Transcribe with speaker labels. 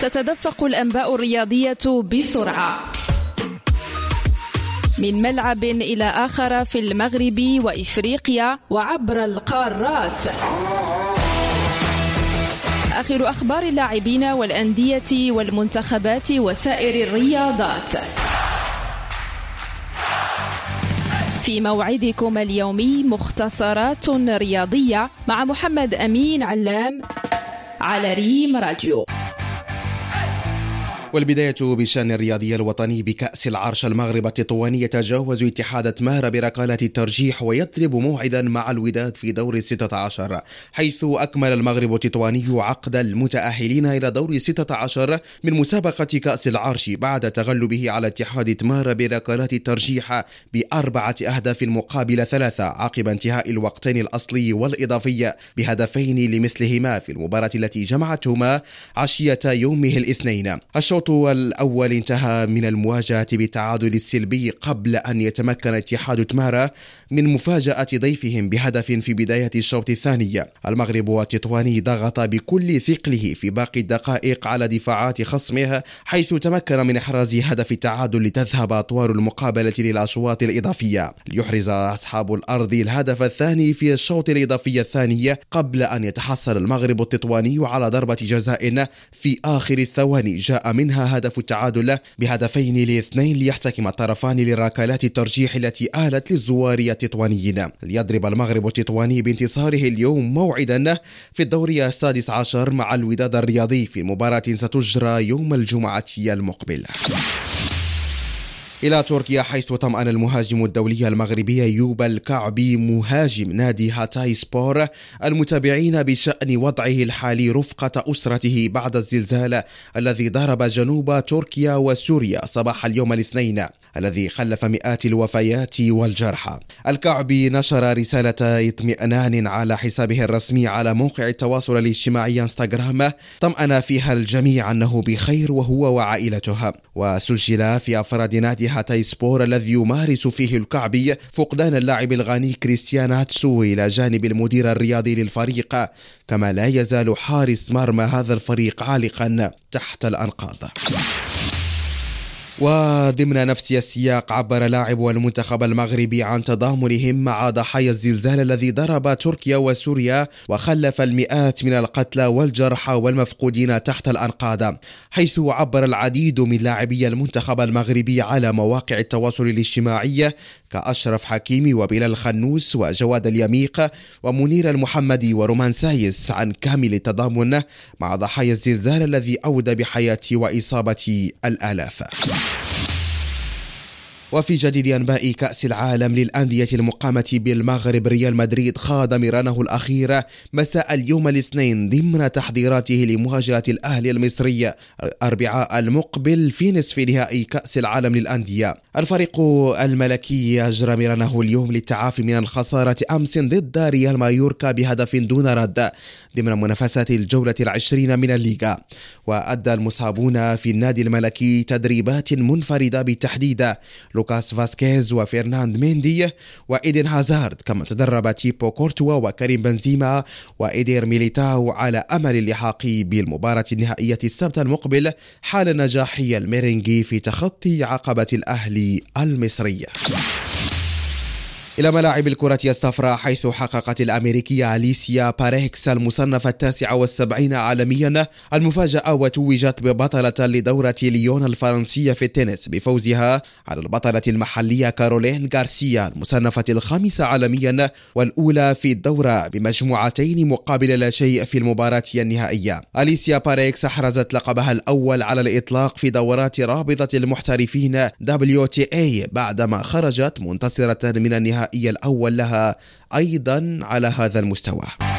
Speaker 1: تتدفق الأنباء الرياضية بسرعة. من ملعب إلى آخر في المغرب وإفريقيا وعبر القارات. آخر أخبار اللاعبين والأندية والمنتخبات وسائر الرياضات. في موعدكم اليومي مختصرات رياضية مع محمد أمين علام على ريم راديو.
Speaker 2: والبداية بالشأن الرياضي الوطني بكأس العرش المغرب التطواني يتجاوز اتحاد تمارا بركالة الترجيح ويضرب موعدا مع الوداد في دور الستة عشر حيث أكمل المغرب التطواني عقد المتأهلين إلى دور الستة عشر من مسابقة كأس العرش بعد تغلبه على اتحاد تمارا بركالات الترجيح بأربعة أهداف مقابل ثلاثة عقب انتهاء الوقتين الأصلي والإضافي بهدفين لمثلهما في المباراة التي جمعتهما عشية يومه الاثنين. الشوط الشوط الأول انتهى من المواجهة بالتعادل السلبي قبل أن يتمكن اتحاد تمارا من مفاجأة ضيفهم بهدف في بداية الشوط الثاني. المغرب التطواني ضغط بكل ثقله في باقي الدقائق على دفاعات خصمه حيث تمكن من إحراز هدف التعادل لتذهب أطوار المقابلة للأشواط الإضافية. ليحرز أصحاب الأرض الهدف الثاني في الشوط الإضافي الثاني قبل أن يتحصل المغرب التطواني على ضربة جزاء في آخر الثواني. جاء منها هدف التعادل بهدفين لاثنين ليحتكم الطرفان لركلات الترجيح التي آلت للزوار التطوانيين. ليضرب المغرب التطواني بانتصاره اليوم موعدا في الدور السادس عشر مع الوداد الرياضي في مباراة ستجرى يوم الجمعة المقبل. إلى تركيا حيث طمأن المهاجم الدولي المغربي أيوب الكعبي مهاجم نادي هاتاي سبور المتابعين بشأن وضعه الحالي رفقة أسرته بعد الزلزال الذي ضرب جنوب تركيا وسوريا صباح اليوم الاثنين. الذي خلف مئات الوفيات والجرحى. الكعبي نشر رسالة اطمئنان على حسابه الرسمي على موقع التواصل الاجتماعي انستغرام. طمأن فيها الجميع أنه بخير وهو وعائلته. وسجل في أفراد نادي هاتاي سبور الذي يمارس فيه الكعبي فقدان اللاعب الغاني كريستيان أتسو إلى جانب المدير الرياضي للفريق. كما لا يزال حارس مرمى هذا الفريق عالقا تحت الأنقاض. وضمن نفس السياق عبر لاعب المنتخب المغربي عن تضامنهم مع ضحايا الزلزال الذي ضرب تركيا وسوريا وخلف المئات من القتلى والجرحى والمفقودين تحت الأنقاض حيث عبر العديد من لاعبي المنتخب المغربي على مواقع التواصل الاجتماعي كأشرف حكيمي وبلال الخنوس وجواد اليميق ومنير المحمدي ورومان سايس عن كامل التضامن مع ضحايا الزلزال الذي أودى بحياة وإصابة الآلاف. وفي جديد أنباء كأس العالم للأندية المقامة بالمغرب ريال مدريد خاض ميرانه الأخير مساء اليوم الاثنين ضمن تحضيراته لمواجهة الأهلي المصري الأربعاء المقبل في نصف نهائي كأس العالم للأندية. الفريق الملكي أجرى ميرانه اليوم للتعافي من الخسارة أمس ضد ريال مايوركا بهدف دون رد ضمن منافسات الجولة العشرين من الليغا. وأدى المصابون في النادي الملكي تدريبات منفردة بالتحديد لوكاس فاسكيز وفيرلاند ميندي وإيدن هازارد كما تدرب تيبو كورتوا وكريم بنزيما وإيدير ميليتاو على أمل اللحاق بالمباراة النهائية السبت المقبل حال نجاح الميرينجي في تخطي عقبة الأهلي المصري. إلى ملاعب الكرة الصفراء حيث حققت الأمريكية أليسيا باركس المصنفة التاسعة والسبعين عالميا المفاجأة وتوجت ببطلة لدورة ليون الفرنسية في التنس بفوزها على البطلة المحلية كارولين غارسيا المصنفة الخامسة عالميا والأولى في الدورة بمجموعتين مقابل لا شيء في المباراة النهائية. أليسيا باركس أحرزت لقبها الأول على الإطلاق في دورات رابطة المحترفين WTA بعدما خرجت منتصرة من النهائي الأول لها أيضا على هذا المستوى.